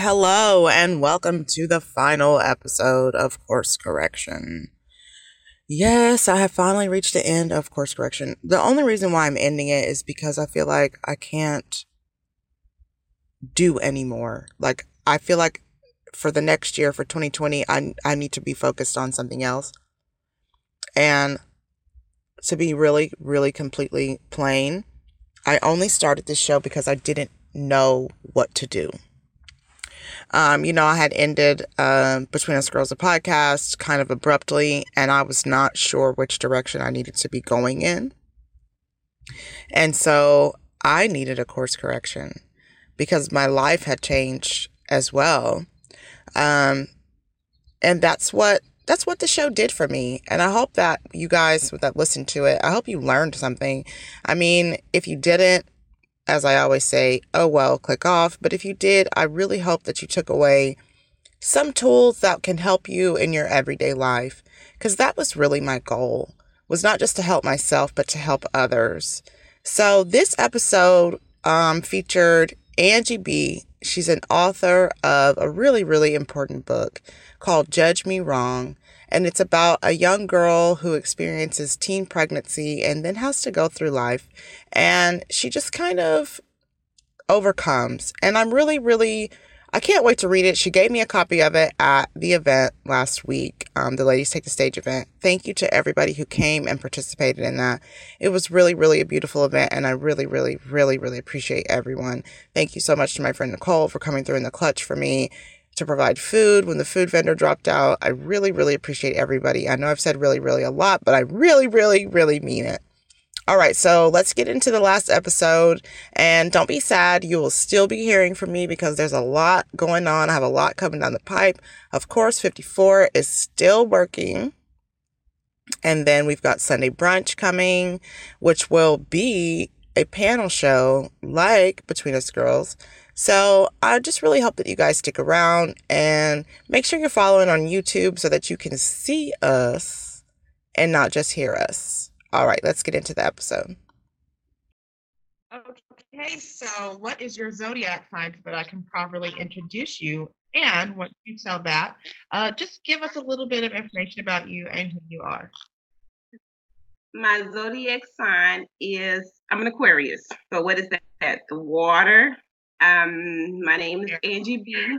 Hello, and welcome to the final episode of Course Correction. Yes, I have finally reached the end of Course Correction. The only reason why I'm ending it is because I feel like I can't do anymore. Like, I feel like for the next year, for 2020, I, I need to be focused on something else. And to be really, really completely plain, I only started this show because I didn't know what to do. Um, you know, I had ended uh, Between Us Girls, a podcast kind of abruptly, and I was not sure which direction I needed to be going in. And so I needed a course correction because my life had changed as well. Um, and that's what that's what the show did for me. And I hope that you guys that listened to it, I hope you learned something. I mean, if you didn't, as I always say, oh well, click off. But if you did, I really hope that you took away some tools that can help you in your everyday life. Because that was really my goal, was not just to help myself, but to help others. So this episode um, featured Angie B. She's an author of a really, really important book called Judge Me Wrong. And it's about a young girl who experiences teen pregnancy and then has to go through life. And she just kind of overcomes. And I'm really, really, I can't wait to read it. She gave me a copy of it at the event last week, um, the Ladies Take the Stage event. Thank you to everybody who came and participated in that. It was really, really a beautiful event, and I really, really, really, really appreciate everyone. Thank you so much to my friend Nicole for coming through in the clutch for me to provide food when the food vendor dropped out. I really, really appreciate everybody. I know I've said really, really a lot, but I really, really, really mean it. All right, so let's get into the last episode. And don't be sad, you will still be hearing from me because there's a lot going on. I have a lot coming down the pipe. Of course, 54 is still working. And then we've got Sunday brunch coming, which will be a panel show like Between Us Girls so I just really hope that you guys stick around and make sure you're following on YouTube so that you can see us and not just hear us. All right, let's get into the episode. Okay, so what is your zodiac sign so that I can properly introduce you? And once you tell that, uh, just give us a little bit of information about you and who you are. My zodiac sign is I'm an Aquarius. So what is that? The water um, my name is Angie B,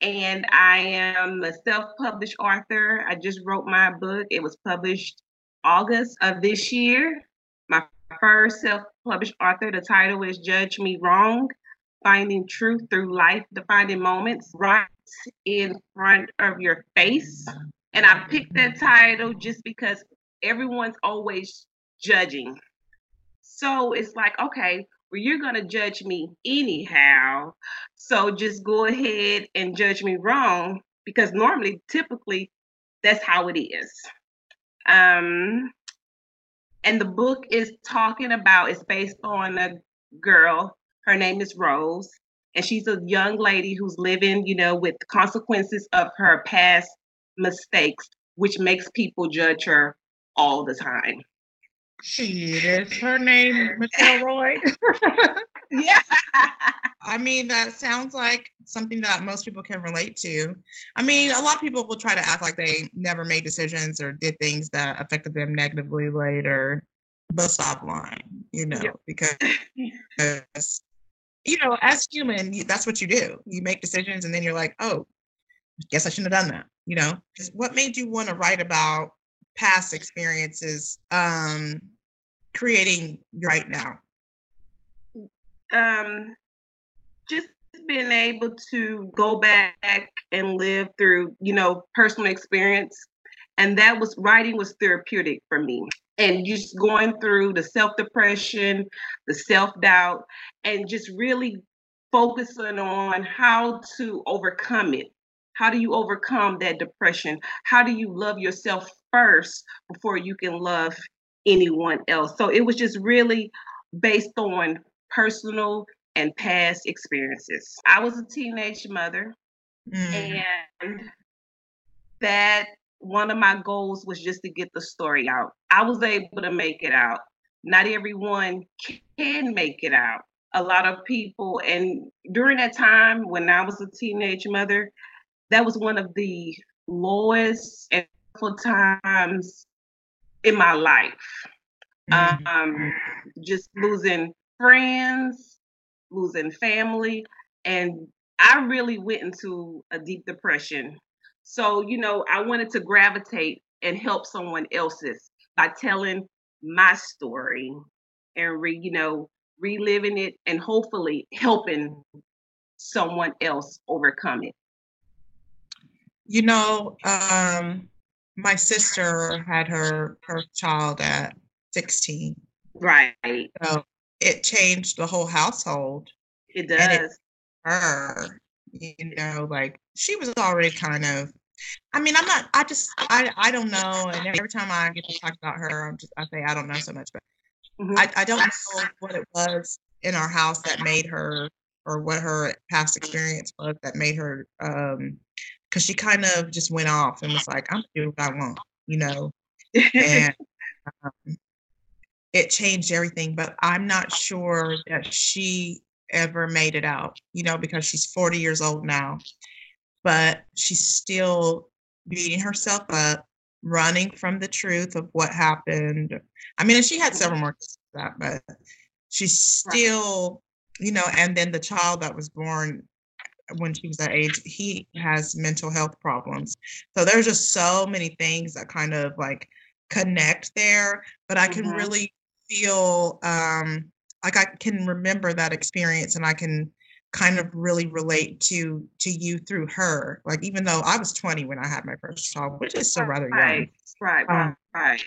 and I am a self-published author. I just wrote my book. It was published August of this year. My first self-published author. The title is Judge Me Wrong: Finding Truth Through Life-Defining Moments right in front of your face. And I picked that title just because everyone's always judging. So it's like, okay, you're going to judge me anyhow. So just go ahead and judge me wrong because normally, typically, that's how it is. Um, and the book is talking about, it's based on a girl. Her name is Rose. And she's a young lady who's living, you know, with consequences of her past mistakes, which makes people judge her all the time. She is her name Michelle Roy. yeah. I mean, that sounds like something that most people can relate to. I mean, a lot of people will try to act like they never made decisions or did things that affected them negatively later. But stop lying, you know, yeah. because, because, you know, as human, that's what you do. You make decisions and then you're like, oh, guess I shouldn't have done that. You know, what made you want to write about past experiences um, creating right now? Um, just being able to go back and live through, you know, personal experience. And that was writing was therapeutic for me. And just going through the self depression, the self doubt, and just really focusing on how to overcome it. How do you overcome that depression? How do you love yourself first before you can love anyone else. So it was just really based on personal and past experiences. I was a teenage mother, mm. and that one of my goals was just to get the story out. I was able to make it out. Not everyone can make it out. a lot of people. And during that time when I was a teenage mother, that was one of the lowest and times in my life. Mm-hmm. Um, just losing friends, losing family, and I really went into a deep depression. So, you know, I wanted to gravitate and help someone else's by telling my story and re, you know, reliving it and hopefully helping someone else overcome it. You know, um, my sister had her her child at 16. Right. So it changed the whole household. It does. It, her, you know, like she was already kind of I mean, I'm not I just I I don't know. And every time I get to talk about her, I'm just I say I don't know so much, but mm-hmm. I, I don't know what it was in our house that made her or what her past experience was that made her um because she kind of just went off and was like, I'm gonna what I want, you know. And um, it changed everything, but I'm not sure that she ever made it out, you know, because she's 40 years old now. But she's still beating herself up, running from the truth of what happened. I mean, she had several more that, but she's still, you know, and then the child that was born when she was that age, he has mental health problems. So there's just so many things that kind of like connect there, but I can mm-hmm. really feel um like I can remember that experience and I can kind of really relate to to you through her. Like even though I was 20 when I had my first child, which is still rather right, young. Right, um, right.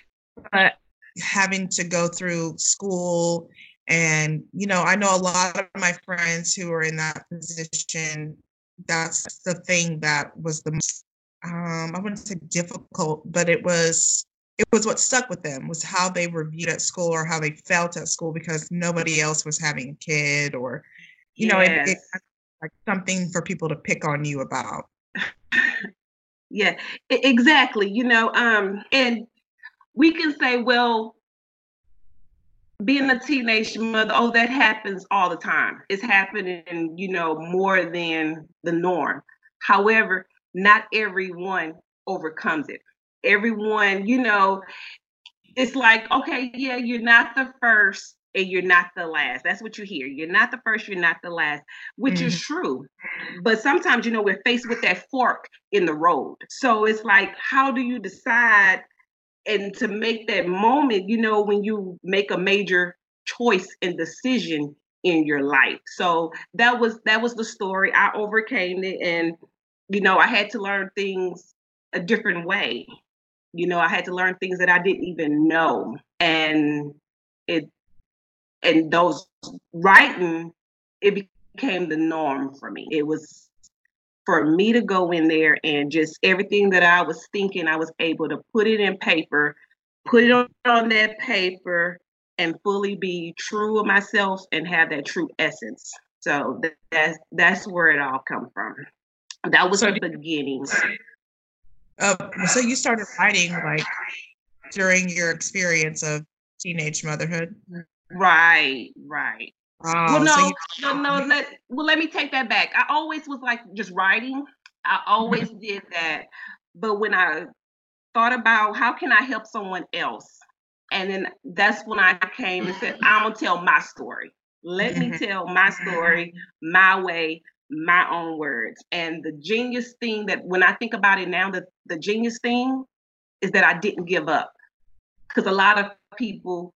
But having to go through school and, you know, I know a lot of my friends who are in that position, that's the thing that was the most, um, I wouldn't say difficult, but it was, it was what stuck with them was how they were viewed at school or how they felt at school because nobody else was having a kid or, you know, yes. it, it, like something for people to pick on you about. yeah, exactly. You know, um, and we can say, well, being a teenage mother, oh, that happens all the time. It's happening, you know, more than the norm. However, not everyone overcomes it. Everyone, you know, it's like, okay, yeah, you're not the first and you're not the last. That's what you hear. You're not the first, you're not the last, which mm-hmm. is true. But sometimes, you know, we're faced with that fork in the road. So it's like, how do you decide and to make that moment, you know, when you make a major choice and decision in your life. So that was that was the story. I overcame it and you know, I had to learn things a different way. You know, I had to learn things that I didn't even know. And it and those writing it became the norm for me. It was for me to go in there and just everything that I was thinking, I was able to put it in paper, put it on, on that paper, and fully be true of myself and have that true essence. So that's that's where it all come from. That was so, the beginning. Uh, so you started writing like during your experience of teenage motherhood. Right, right. Oh, well, no, so you- no, no. Let well, let me take that back. I always was like just writing. I always did that, but when I thought about how can I help someone else, and then that's when I came and said, I'm gonna tell my story. Let mm-hmm. me tell my story, my way, my own words. And the genius thing that when I think about it now, the, the genius thing is that I didn't give up. Because a lot of people,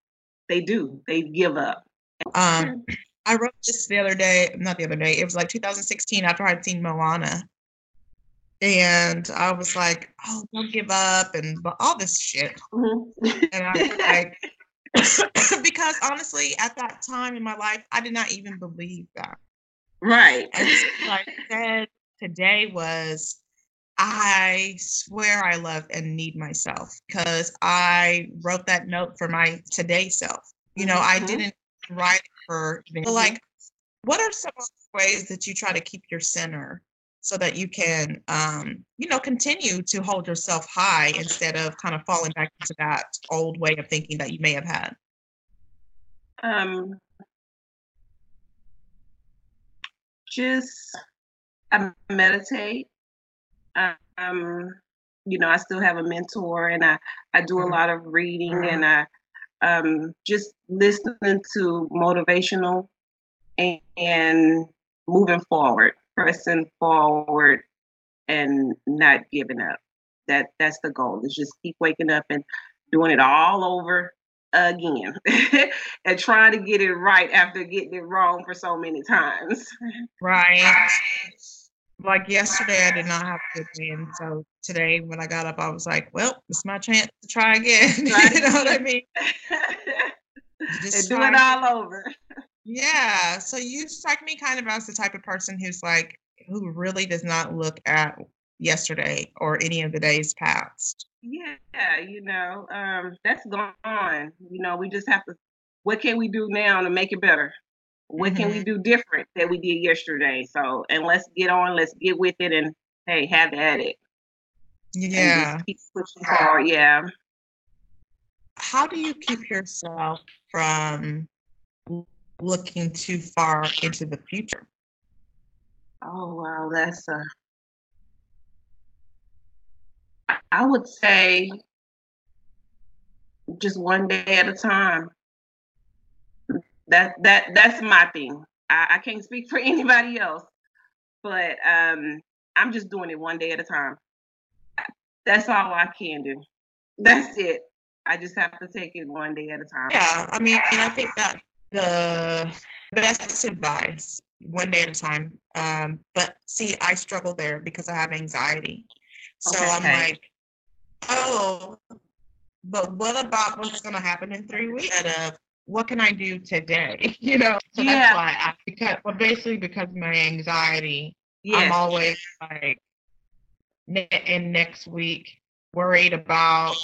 they do, they give up. Um, I wrote this the other day, not the other day, it was like 2016 after I'd seen Moana. And I was like, oh, don't give up and all this shit. Mm-hmm. And I was like, because honestly, at that time in my life, I did not even believe that. Right. And like I said today was I swear I love and need myself because I wrote that note for my today self. You know, mm-hmm. I didn't write for but like what are some ways that you try to keep your center so that you can um, you know continue to hold yourself high instead of kind of falling back into that old way of thinking that you may have had um just I meditate. Um, you know, I still have a mentor, and I I do a mm-hmm. lot of reading, and I um just listening to motivational and, and moving forward, pressing forward, and not giving up. That that's the goal. Is just keep waking up and doing it all over again and trying to get it right after getting it wrong for so many times. Right. Like yesterday, I did not have a good win. So today, when I got up, I was like, well, it's my chance to try again. you know what I mean? Just do it all over. Yeah. So you strike me kind of as the type of person who's like, who really does not look at yesterday or any of the days past. Yeah, you know, um, that's gone. You know, we just have to. What can we do now to make it better? What mm-hmm. can we mm-hmm. do different that we did yesterday? So, and let's get on. Let's get with it, and hey, have at it. Yeah. keep pushing forward. Yeah. How do you keep yourself from looking too far into the future? Oh wow, that's a I would say just one day at a time. That that that's my thing. I, I can't speak for anybody else, but um, I'm just doing it one day at a time. That's all I can do. That's it. I just have to take it one day at a time. Yeah, I mean, and I think that the best advice one day at a time. Um, but see, I struggle there because I have anxiety. So okay. I'm like, oh, but what about what's going to happen in three weeks? Of what can I do today? You know, so yeah. that's why I because well, basically because of my anxiety, yes. I'm always like in next week worried about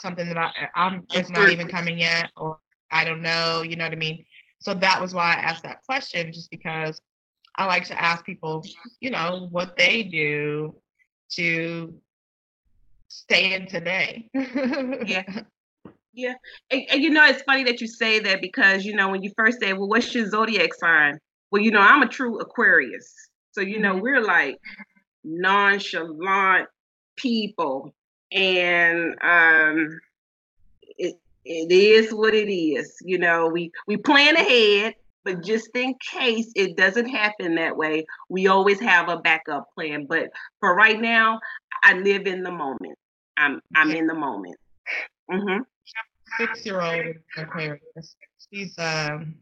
something that I, uh, I'm it's not even coming yet, or I don't know. You know what I mean? So that was why I asked that question, just because I like to ask people, you know, what they do to stay in today. yeah. Yeah. And, and, you know, it's funny that you say that because, you know, when you first say, well, what's your zodiac sign? Well, you know, I'm a true Aquarius. So, you know, mm-hmm. we're like nonchalant people. And um it it is what it is. You know, we we plan ahead, but just in case it doesn't happen that way, we always have a backup plan. But for right now, I live in the moment. I'm I'm in the moment. Mm-hmm. Six year old Aquarius. She's um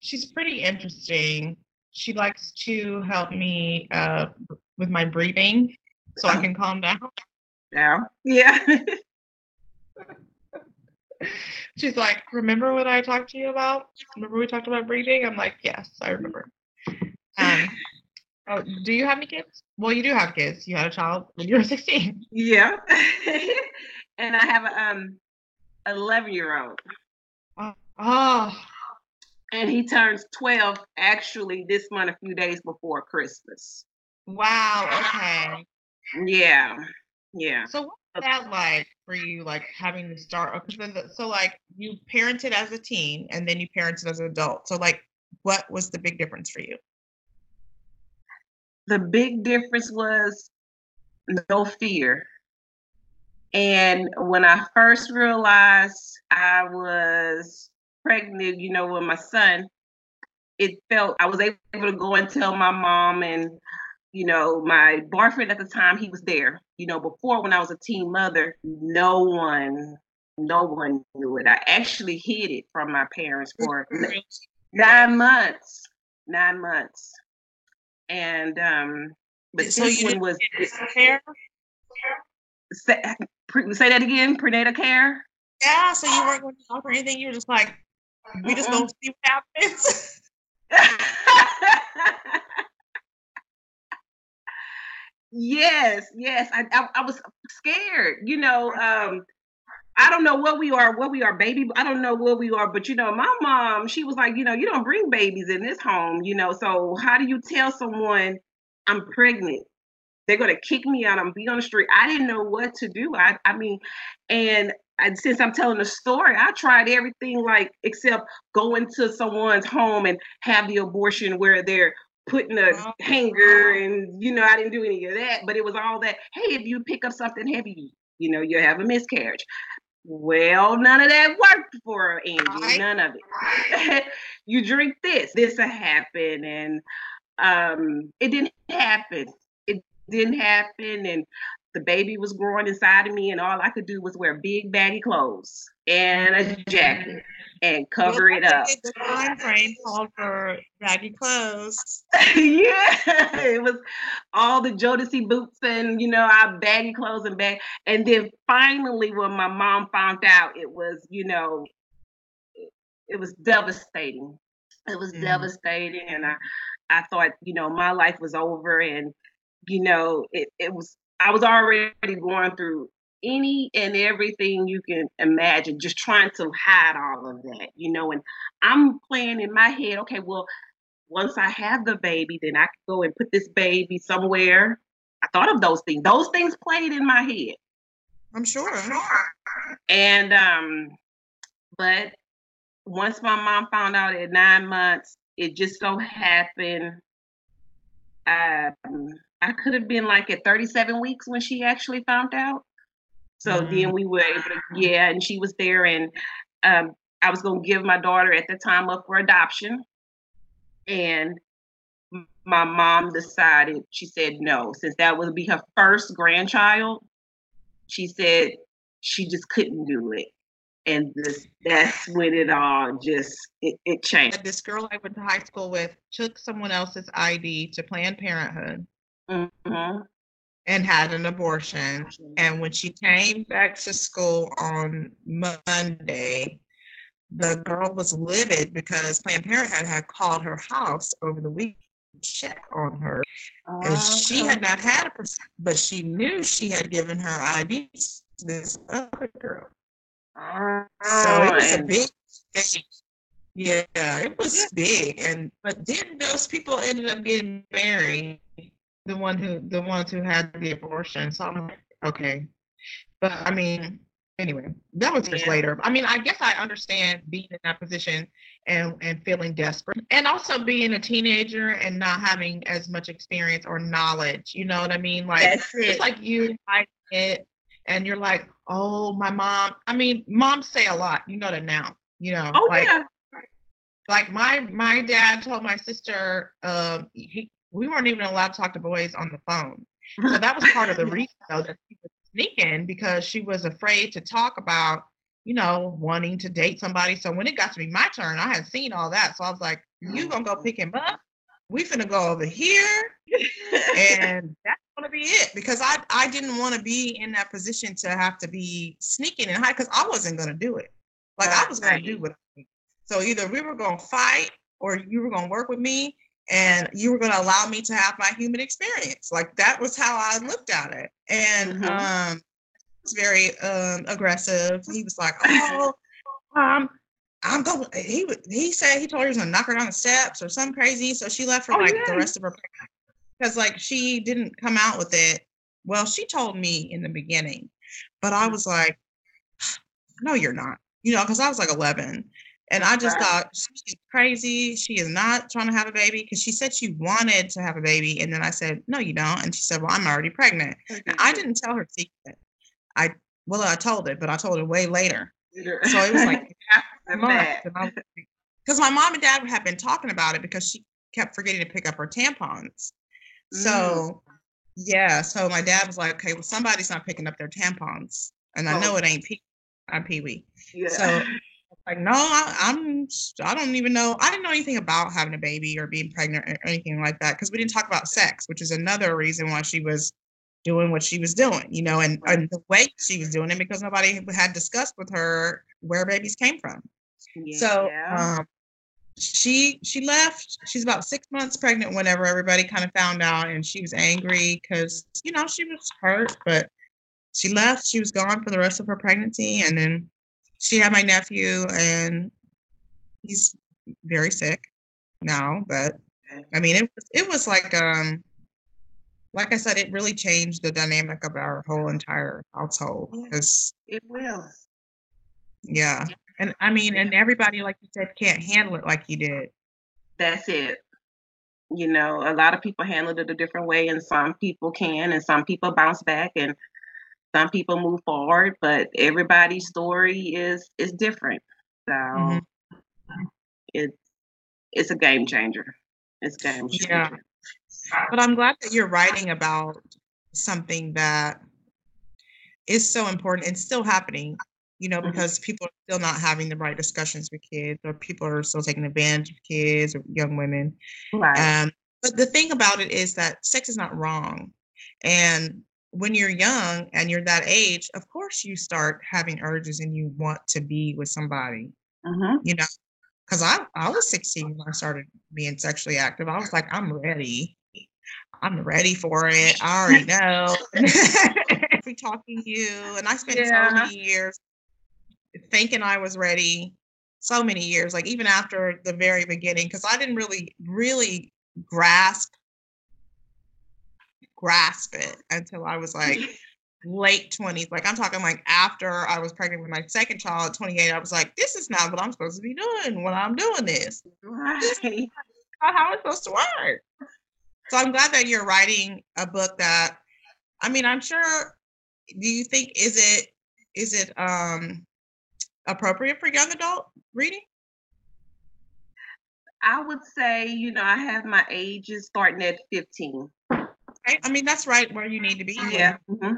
she's pretty interesting. She likes to help me uh with my breathing so I can calm down. Yeah. Yeah. She's like, remember what I talked to you about? Remember we talked about breathing? I'm like, yes, I remember. Um, oh, do you have any kids? Well, you do have kids. You had a child when you were 16. Yeah. and I have a um 11 year old. Oh. Ah. oh. And he turns 12 actually this month, a few days before Christmas. Wow. Okay. Yeah. Yeah. So what's that like for you, like having to start? Oh, so like you parented as a teen and then you parented as an adult. So like, what was the big difference for you? the big difference was no fear. And when I first realized I was pregnant, you know, with my son, it felt I was able to go and tell my mom and, you know, my boyfriend at the time, he was there. You know, before when I was a teen mother, no one, no one knew it. I actually hid it from my parents for nine months. Nine months and um, but so this one was care. Say, say that again. Prenatal care. Yeah. So you weren't going to offer anything. You were just like, we just don't see what happens. yes, yes. I, I, I was scared. You know, um, I don't know what we are, what we are, baby. I don't know what we are, but you know, my mom, she was like, you know, you don't bring babies in this home, you know. So how do you tell someone I'm pregnant? They're gonna kick me out. I'm be on the street. I didn't know what to do. I, I mean, and and since I'm telling the story, I tried everything like except going to someone's home and have the abortion where they're putting a hanger and you know I didn't do any of that, but it was all that. Hey, if you pick up something heavy, you know you'll have a miscarriage. Well, none of that worked for Angie. Right. None of it. you drink this, this will happen, and um, it didn't happen. Didn't happen, and the baby was growing inside of me, and all I could do was wear big baggy clothes and a jacket and cover it up. The time frame called for baggy clothes. yeah, it was all the Jodeci boots and you know our baggy clothes and bag. And then finally, when my mom found out, it was you know, it was devastating. It was mm. devastating, and I, I thought you know my life was over, and you know it, it was I was already going through any and everything you can imagine, just trying to hide all of that, you know. And I'm playing in my head, okay, well, once I have the baby, then I can go and put this baby somewhere. I thought of those things. Those things played in my head. I'm sure. And um, but once my mom found out at nine months, it just so happened um I could have been like at 37 weeks when she actually found out. So mm-hmm. then we were able to, yeah, and she was there, and um, I was going to give my daughter at the time up for adoption. And my mom decided, she said no, since that would be her first grandchild, she said she just couldn't do it. And this, that's when it all just it, it changed. This girl I went to high school with took someone else's ID to Planned Parenthood mm-hmm. and had an abortion. And when she came back to school on Monday, the girl was livid because Planned Parenthood had called her house over the week check on her. And she had not had a person, but she knew she had given her ID to this other girl. so it was a big thing. Yeah, it was big. And but then those people ended up getting married the one who the ones who had the abortion. So I'm like, okay. But I mean, anyway, that was just yeah. later. I mean, I guess I understand being in that position and and feeling desperate, and also being a teenager and not having as much experience or knowledge. You know what I mean? Like That's it's it. like you like it, and you're like, oh, my mom. I mean, moms say a lot. You know that now. You know, oh like, yeah. Like my my dad told my sister, um, he we weren't even allowed to talk to boys on the phone. So that was part of the reason though that she was sneaking because she was afraid to talk about, you know, wanting to date somebody. So when it got to be my turn, I had seen all that. So I was like, you oh, gonna go pick him up? We finna go over here. and that's gonna be it. Because I I didn't want to be in that position to have to be sneaking and hide because I wasn't gonna do it. Like I was gonna do what so either we were gonna fight or you were gonna work with me and you were going to allow me to have my human experience. Like that was how I looked at it. And mm-hmm. um, was very um, aggressive. He was like, "Oh, um, I'm going." He he said he told her he was going to knock her down the steps or something crazy. So she left for oh, like yeah. the rest of her because like she didn't come out with it. Well, she told me in the beginning, but I mm. was like, "No, you're not." You know, because I was like 11, and I just right. thought she's crazy. She is not trying to have a baby because she said she wanted to have a baby. And then I said, No, you don't. And she said, Well, I'm already pregnant. I didn't tell her secret. I well, I told it, but I told it way later. So it was like because my mom and dad had been talking about it because she kept forgetting to pick up her tampons. So mm. yeah, so my dad was like, Okay, well, somebody's not picking up their tampons. And I oh. know it ain't Pee I'm Pee Wee. Yeah. So like, no, I, I'm, I don't even know. I didn't know anything about having a baby or being pregnant or anything like that because we didn't talk about sex, which is another reason why she was doing what she was doing, you know, and, and the way she was doing it because nobody had discussed with her where babies came from. Yeah. So um, she she left. She's about six months pregnant whenever everybody kind of found out, and she was angry because you know she was hurt, but she left. She was gone for the rest of her pregnancy, and then she had my nephew, and he's very sick now. But I mean, it was it was like um, like I said, it really changed the dynamic of our whole entire household. Because it will. Yeah, and I mean, and everybody, like you said, can't handle it like you did. That's it. you know, a lot of people handled it a different way, and some people can, and some people bounce back, and some people move forward. But everybody's story is is different, so mm-hmm. it's it's a game changer. It's game changer. Yeah. But I'm glad that you're writing about something that is so important and still happening you know, mm-hmm. because people are still not having the right discussions with kids, or people are still taking advantage of kids or young women. Right. Um, but the thing about it is that sex is not wrong. And when you're young and you're that age, of course you start having urges and you want to be with somebody. Mm-hmm. You know, because I, I was 16 when I started being sexually active. I was like, I'm ready. I'm ready for it. I already know. we talking to you. And I spent yeah. so many years thinking I was ready so many years, like even after the very beginning, because I didn't really, really grasp grasp it until I was like late 20s. Like I'm talking like after I was pregnant with my second child at 28, I was like, this is not what I'm supposed to be doing when I'm doing this. Right. how it's supposed to work. So I'm glad that you're writing a book that I mean, I'm sure do you think is it is it um appropriate for young adult reading? I would say, you know, I have my ages starting at 15. Okay. I mean, that's right where you need to be. Yeah. Mm-hmm.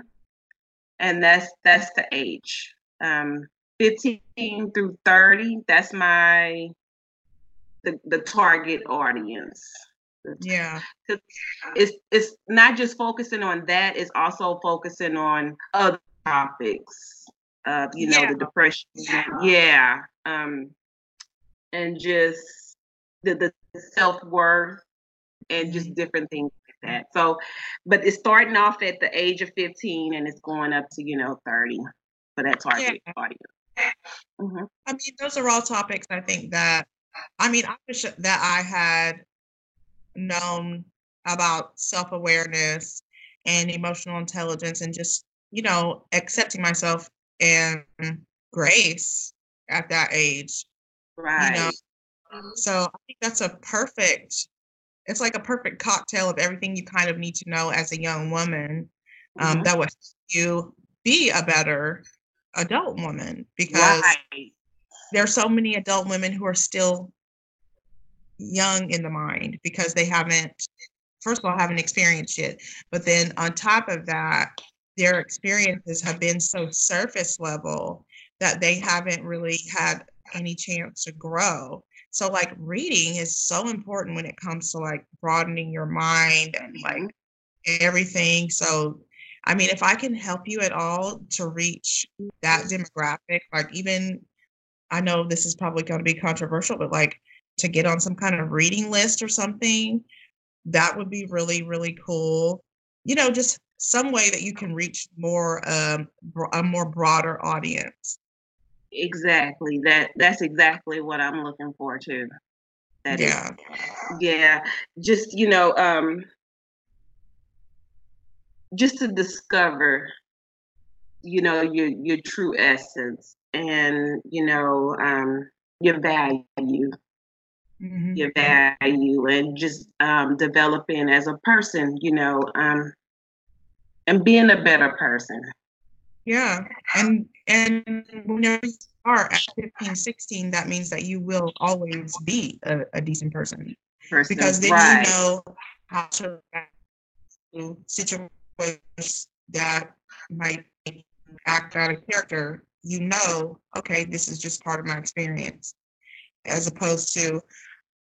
And that's that's the age. Um, 15 through 30, that's my the, the target audience. Yeah. It's it's not just focusing on that, it's also focusing on other topics uh, you know, yeah. the depression. Yeah. Um, and just the, the self worth and just mm-hmm. different things that. So, but it's starting off at the age of 15 and it's going up to, you know, 30 for that target yeah. audience. Mm-hmm. I mean, those are all topics I think that, I mean, I wish that I had known about self awareness and emotional intelligence and just, you know, accepting myself and grace at that age. Right. You know? So I think that's a perfect, it's like a perfect cocktail of everything you kind of need to know as a young woman um, mm-hmm. that would help you be a better adult woman because right. there are so many adult women who are still young in the mind because they haven't first of all haven't experienced it but then on top of that their experiences have been so surface level that they haven't really had any chance to grow. So like reading is so important when it comes to like broadening your mind and like everything. So I mean if I can help you at all to reach that demographic, like even I know this is probably going to be controversial, but like to get on some kind of reading list or something, that would be really, really cool. You know, just some way that you can reach more um, a more broader audience. Exactly. That that's exactly what I'm looking for too. That yeah. Is, yeah. Just you know, um, just to discover, you know, your your true essence and you know um, your value. Mm-hmm. Your value and just um, developing as a person, you know, um, and being a better person. Yeah. And and whenever you are at 15, 16, that means that you will always be a, a decent person. person. Because then right. you know how to react to situations that might act out of character. You know, okay, this is just part of my experience. As opposed to,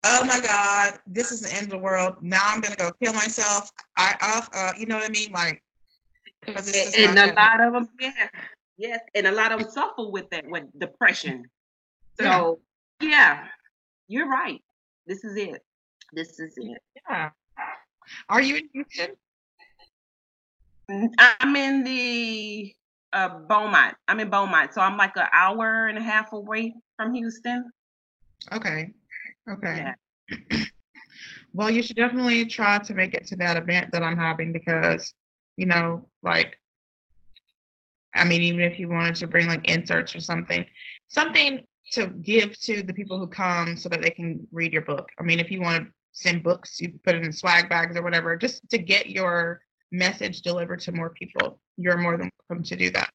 oh my God, this is the end of the world. Now I'm gonna go kill myself. I uh, uh you know what I mean? Like and a lot of them, yeah, yes, and a lot of them suffer with that, with depression. So, yeah, yeah you're right. This is it. This is it. Yeah. Are you in Houston? I'm in the uh, Beaumont. I'm in Beaumont, so I'm like an hour and a half away from Houston. Okay. Okay. Yeah. well, you should definitely try to make it to that event that I'm having because you know, like, I mean, even if you wanted to bring like inserts or something, something to give to the people who come so that they can read your book. I mean, if you want to send books, you put it in swag bags or whatever, just to get your message delivered to more people. You're more than welcome to do that.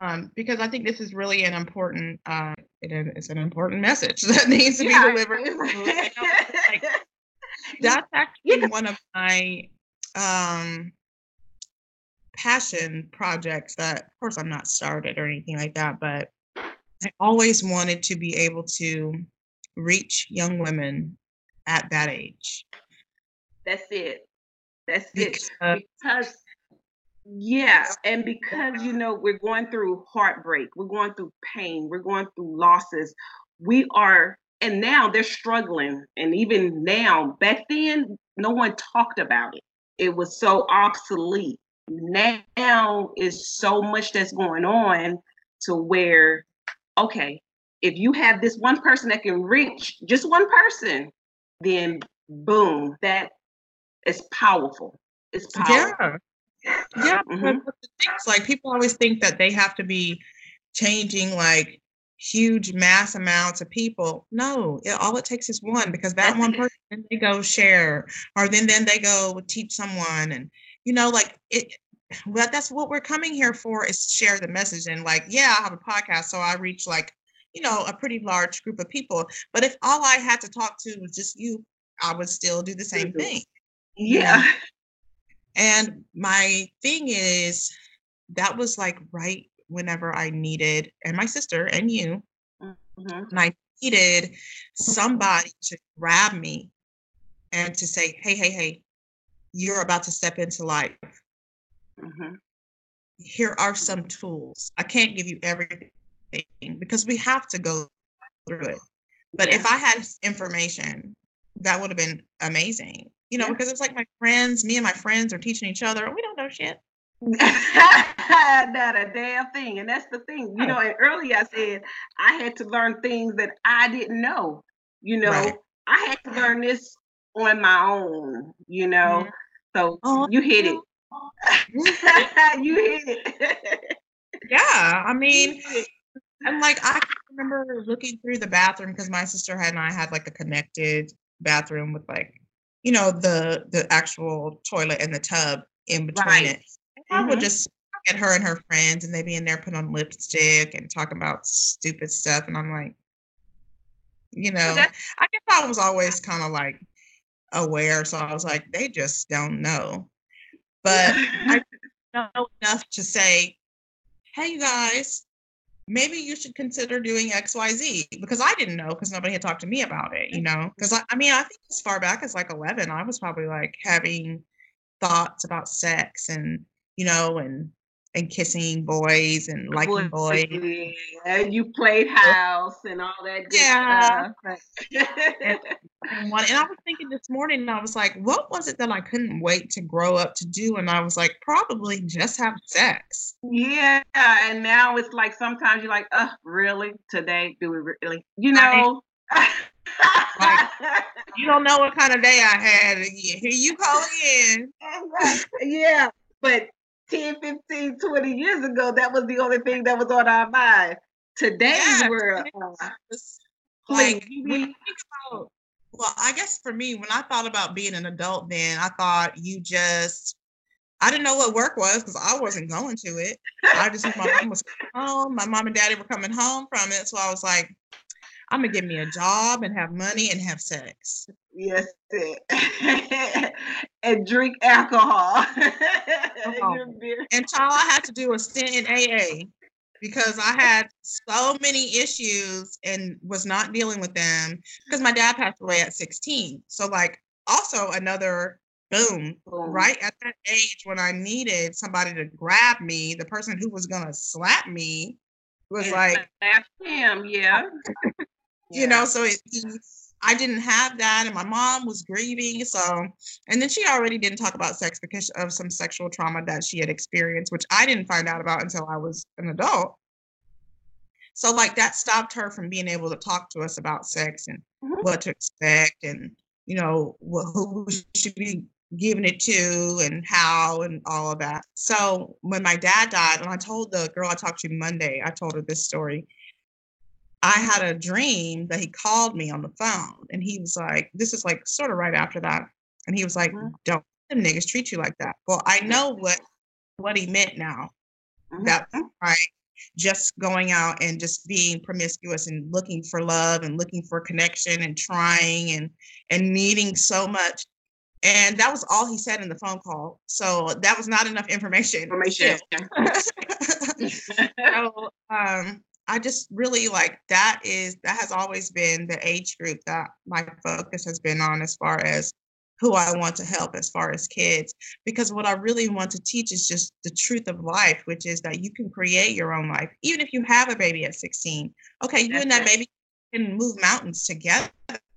Um, because I think this is really an important, uh, it is an important message that needs to yeah. be delivered. like, that's actually yeah. one of my um, passion projects that, of course, I'm not started or anything like that, but I always wanted to be able to reach young women at that age. That's it. That's because, it. Because yeah, and because you know we're going through heartbreak, we're going through pain, we're going through losses. We are and now they're struggling and even now back then no one talked about it. It was so obsolete. Now is so much that's going on to where okay, if you have this one person that can reach just one person, then boom, that is powerful. It's powerful. Yeah. Yeah. Mm-hmm. like people always think that they have to be changing like huge mass amounts of people. No, it, all it takes is one because that one person then they go share or then then they go teach someone and you know like it but that's what we're coming here for is share the message and like yeah I have a podcast so I reach like you know, a pretty large group of people. But if all I had to talk to was just you, I would still do the same thing. Yeah. And my thing is, that was like right whenever I needed, and my sister and you, mm-hmm. and I needed somebody to grab me and to say, hey, hey, hey, you're about to step into life. Mm-hmm. Here are some tools. I can't give you everything because we have to go through it. But yeah. if I had information, that would have been amazing. You know, yeah. because it's like my friends, me and my friends are teaching each other. We don't know shit. Not a damn thing. And that's the thing. You know, and earlier I said I had to learn things that I didn't know. You know, right. I had to learn this on my own, you know. Mm-hmm. So oh, you hit it. you hit it. yeah. I mean, and like I remember looking through the bathroom because my sister had and I had like a connected bathroom with like, you know, the the actual toilet and the tub in between right. it. And mm-hmm. I would mm-hmm. just get her and her friends and they'd be in there putting on lipstick and talking about stupid stuff. And I'm like, you know, I guess I was always kind of like aware. So I was like, they just don't know. But I know enough to say, hey, you guys, maybe you should consider doing xyz because i didn't know because nobody had talked to me about it you know because I, I mean i think as far back as like 11 i was probably like having thoughts about sex and you know and and kissing boys and liking boys. And you played house and all that good yeah. stuff. and, and, I was thinking this morning, I was like, what was it that I couldn't wait to grow up to do? And I was like, probably just have sex. Yeah. And now it's like sometimes you're like, oh, really? Today? Do we really? You know? like, you don't know what kind of day I had. Here you call in. yeah. But 10, 15, 20 years ago, that was the only thing that was on our mind. Today's yeah, world. Uh, like, when you think about, well, I guess for me, when I thought about being an adult, then I thought you just, I didn't know what work was because I wasn't going to it. I just my mom was home. My mom and daddy were coming home from it. So I was like, I'm gonna get me a job and have money and have sex. Yes, and drink alcohol. and child, I had to do a stint in AA because I had so many issues and was not dealing with them because my dad passed away at 16. So like also another boom, boom, right at that age when I needed somebody to grab me, the person who was gonna slap me was and like him, yeah. you know, so it, I didn't have that, and my mom was grieving. So, and then she already didn't talk about sex because of some sexual trauma that she had experienced, which I didn't find out about until I was an adult. So, like, that stopped her from being able to talk to us about sex and mm-hmm. what to expect, and you know, who we should be giving it to and how and all of that. So when my dad died, and I told the girl I talked to Monday, I told her this story. I had a dream that he called me on the phone and he was like, this is like sort of right after that. And he was like, Mhm. don't them niggas treat you like that. Well, I know what what he meant now. Mhm. That's right. Just going out and just being promiscuous and looking for love and looking for connection and trying and and needing so much. And that was all he said in the phone call. So that was not enough information. information. so um I just really like that is that has always been the age group that my focus has been on as far as who I want to help as far as kids because what I really want to teach is just the truth of life which is that you can create your own life even if you have a baby at 16 okay you and that That's baby can move mountains together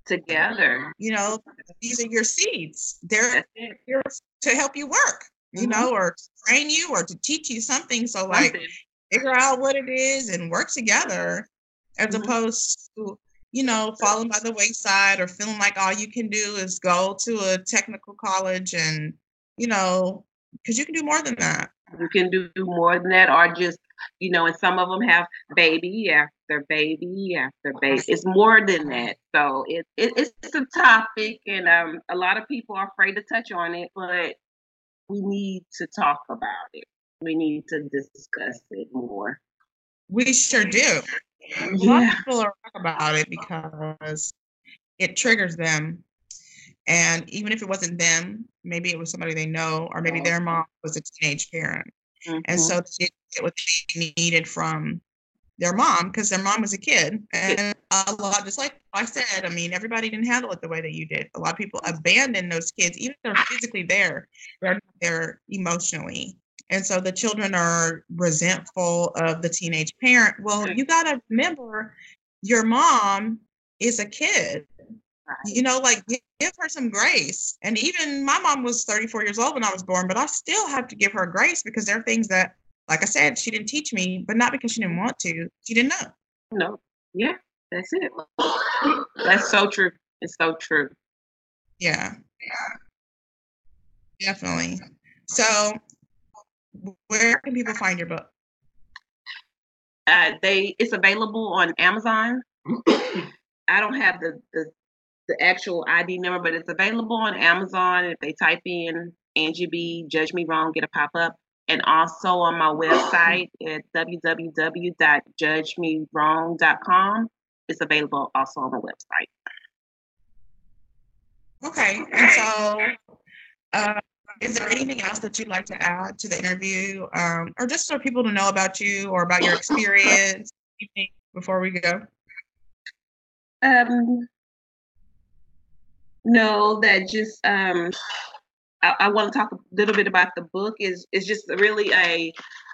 Together. you know these are your seeds they're here to help you work you Mhm. know or train you or to teach you something so like Something. Figure out what it is and work together as Mhm. opposed to you know falling by the wayside or feeling like all you can do is go to a technical college and you know because you can do more than that you can do more than that, or just, you know, and some of them have baby after baby after baby. It's more than that. So it, it it's a topic, and um, a lot of people are afraid to touch on it, but we need to talk about it. We need to discuss it more. we sure do. A lot of people are talk about it because it triggers them. And even if it wasn't them maybe it was somebody they know or maybe their mom was a teenage parent. And Mhm. so they didn't get what they needed from their mom because their mom was a kid. And a lot just like i said i mean everybody didn't handle it the way that you did. A lot of people abandon those kids even if they're physically there they're not there emotionally and so the children are resentful of the teenage parent well you got to remember your mom is a kid you know, like give her some grace. And even my mom was 34 years old when I was born, but I still have to give her grace because there are things that, like I said, she didn't teach me, but not because she didn't want to. She didn't know. no, yeah, that's it. That's so true. It's so true. Yeah. Definitely. So, where can people find your book? Uh, they it's available on Amazon. I don't have the, the the actual ID number, but it's available on Amazon. If they type in Angie B, Judge Me Wrong, get a pop up, and also on my website at www.judgemewrong.com. It's available also on the website. Okay. And so, uh, is there anything else that you'd like to add to the interview, um, or just for people to know about you or about your experience before we go? Um, no, that just um, I, I want to talk a little bit about the book. is is just really a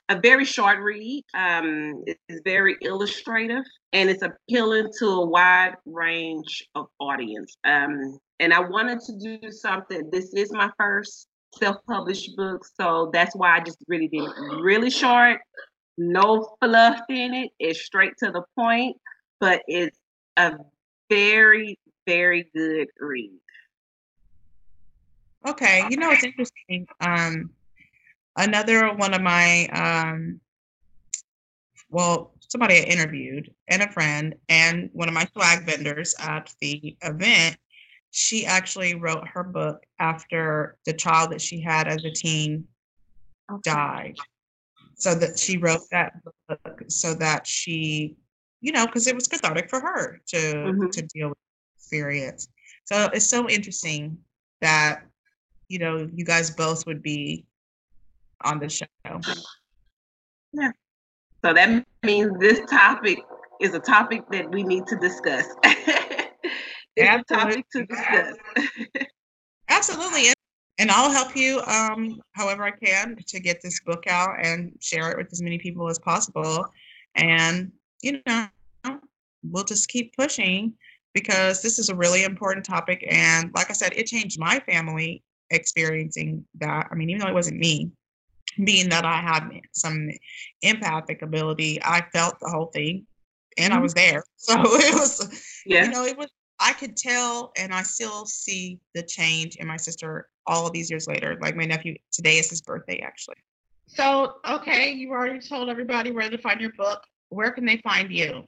a very short read. Um, it's very illustrative and it's appealing to a wide range of audience. Um, and I wanted to do something. This is my first self-published book, so that's why I just really did it really short. No fluff in it. It's straight to the point, but it's a very, very good read. Okay, you know it's interesting. Um, another one of my um, well, somebody I interviewed and a friend and one of my swag vendors at the event. She actually wrote her book after the child that she had as a teen died. So that she wrote that book so that she, you know, because it was cathartic for her to Mhm. to deal with experience. So it's so interesting that, you know, you guys both would be on the show. Yeah. So that means this topic is a topic that we need to discuss. it's a topic to discuss. Absolutely. And, I'll help you um, however I can to get this book out and share it with as many people as possible. And, you know, we'll just keep pushing because this is a really important topic. And like I said, it changed my family experiencing that. I mean, even though it wasn't me, being that I had some empathic ability, I felt the whole thing and I Mhm. was there. So it was Yeah. you know, it was I could tell and I still see the change in my sister all of these years later. Like my nephew, today is his birthday actually. So, okay, you already told everybody where to find your book. Where can they find you?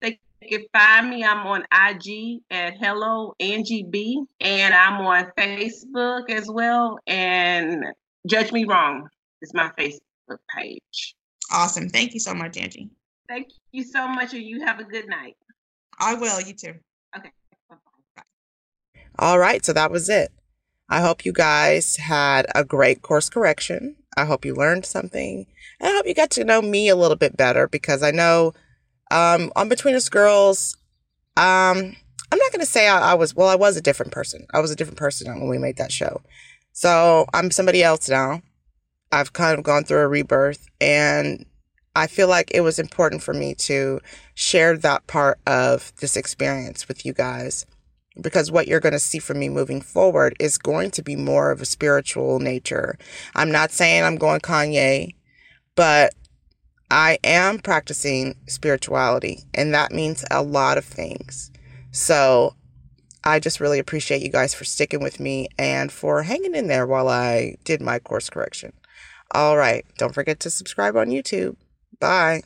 They can find me. I'm on IG at Hello Angie B, and I'm on Facebook as well. And Judge Me Wrong is my Facebook page. Awesome. Thank you so much, Angie. Thank you so much, and you have a good night. I will. You too. Okay. All right, so that was it. I hope you guys had a great course correction. I hope you learned something. And I hope you got to know me a little bit better because I know um, on Between Us Girls, um, I'm not going to say I, I was, well, I was a different person. I was a different person when we made that show. So I'm somebody else now. I've kind of gone through a rebirth and I feel like it was important for me to share that part of this experience with you guys because what you're going to see from me moving forward is going to be more of a spiritual nature. I'm not saying I'm going Kanye, but I am practicing spirituality, and that means a lot of things. So I just really appreciate you guys for sticking with me and for hanging in there while I did my course correction. All right. Don't forget to subscribe on YouTube. Bye.